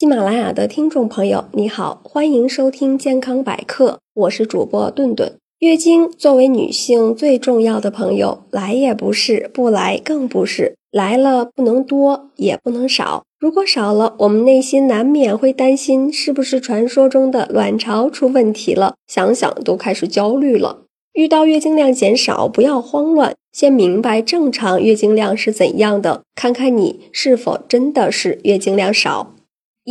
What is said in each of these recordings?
喜马拉雅的听众朋友，你好，欢迎收听健康百科，我是主播顿顿。月经作为女性最重要的朋友，来也不是，不来更不是。来了不能多，也不能少。如果少了，我们内心难免会担心，是不是传说中的卵巢出问题了？想想都开始焦虑了。遇到月经量减少，不要慌乱，先明白正常月经量是怎样的，看看你是否真的是月经量少。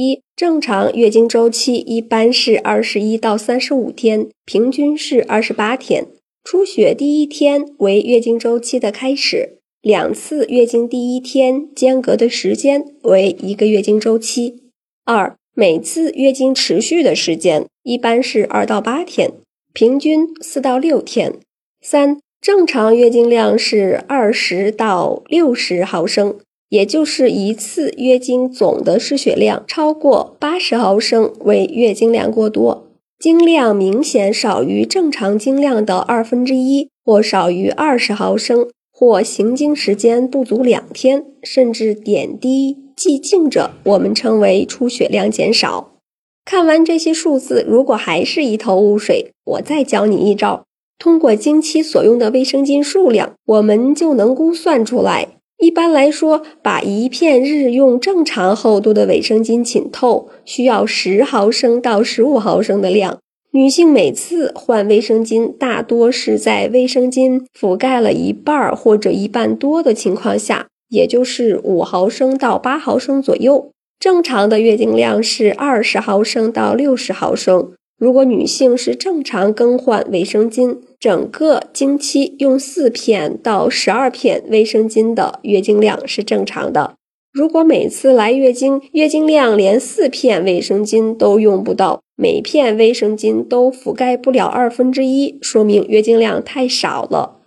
一正常月经周期一般是二十一到三十五天，平均是二十八天。出血第一天为月经周期的开始，两次月经第一天间隔的时间为一个月经周期。二每次月经持续的时间一般是二到八天，平均四到六天。三正常月经量是二十到六十毫升。也就是一次月经总的失血量超过八十毫升为月经量过多，经量明显少于正常经量的二分之一，或少于二十毫升，或行经时间不足两天，甚至点滴寂静者，我们称为出血量减少。看完这些数字，如果还是一头雾水，我再教你一招，通过经期所用的卫生巾数量，我们就能估算出来。一般来说，把一片日用正常厚度的卫生巾浸透，需要十毫升到十五毫升的量。女性每次换卫生巾，大多是在卫生巾覆盖了一半或者一半多的情况下，也就是五毫升到八毫升左右。正常的月经量是二十毫升到六十毫升。如果女性是正常更换卫生巾，整个经期用四片到十二片卫生巾的月经量是正常的。如果每次来月经，月经量连四片卫生巾都用不到，每片卫生巾都覆盖不了二分之一，说明月经量太少了。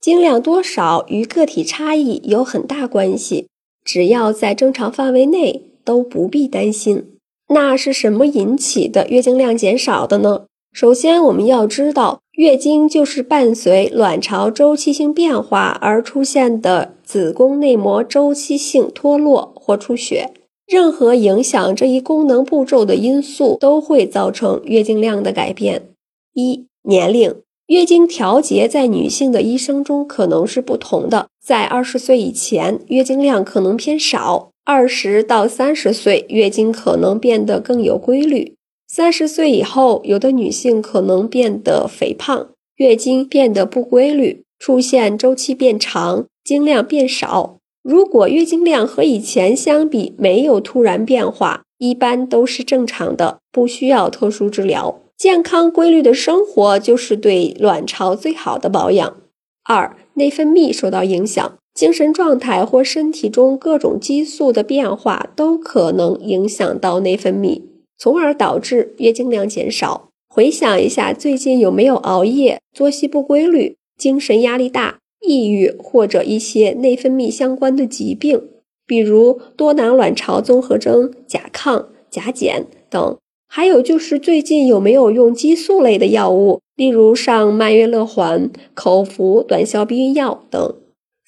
经量多少与个体差异有很大关系，只要在正常范围内，都不必担心。那是什么引起的月经量减少的呢？首先，我们要知道，月经就是伴随卵巢周期性变化而出现的子宫内膜周期性脱落或出血。任何影响这一功能步骤的因素都会造成月经量的改变。一、年龄，月经调节在女性的一生中可能是不同的。在二十岁以前，月经量可能偏少。二十到三十岁，月经可能变得更有规律；三十岁以后，有的女性可能变得肥胖，月经变得不规律，出现周期变长、经量变少。如果月经量和以前相比没有突然变化，一般都是正常的，不需要特殊治疗。健康规律的生活就是对卵巢最好的保养。二、内分泌受到影响。精神状态或身体中各种激素的变化都可能影响到内分泌，从而导致月经量减少。回想一下，最近有没有熬夜、作息不规律、精神压力大、抑郁或者一些内分泌相关的疾病，比如多囊卵巢综合征、甲亢、甲减等？还有就是最近有没有用激素类的药物，例如上曼月乐环、口服短效避孕药等？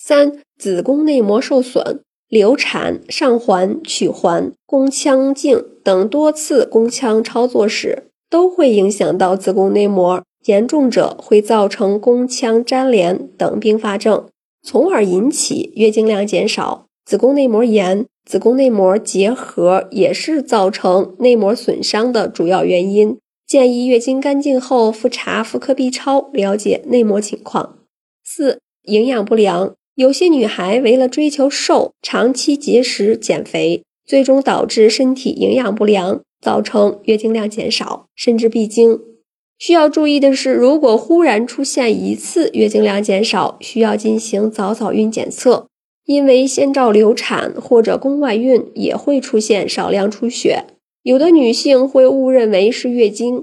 三、子宫内膜受损、流产、上环、取环、宫腔镜等多次宫腔操作时，都会影响到子宫内膜，严重者会造成宫腔粘连等并发症，从而引起月经量减少。子宫内膜炎、子宫内膜结核也是造成内膜损伤的主要原因。建议月经干净后复查妇科 B 超，了解内膜情况。四、营养不良。有些女孩为了追求瘦，长期节食减肥，最终导致身体营养不良，造成月经量减少，甚至闭经。需要注意的是，如果忽然出现一次月经量减少，需要进行早早孕检测，因为先兆流产或者宫外孕也会出现少量出血，有的女性会误认为是月经。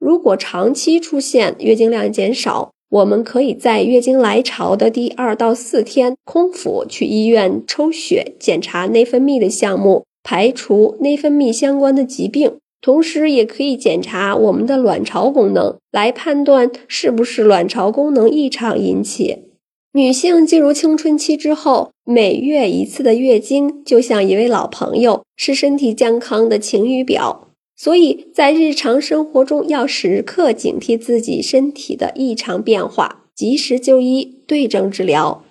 如果长期出现月经量减少，我们可以在月经来潮的第二到四天空腹去医院抽血检查内分泌的项目，排除内分泌相关的疾病，同时也可以检查我们的卵巢功能，来判断是不是卵巢功能异常引起。女性进入青春期之后，每月一次的月经就像一位老朋友，是身体健康的晴雨表。所以在日常生活中，要时刻警惕自己身体的异常变化，及时就医，对症治疗。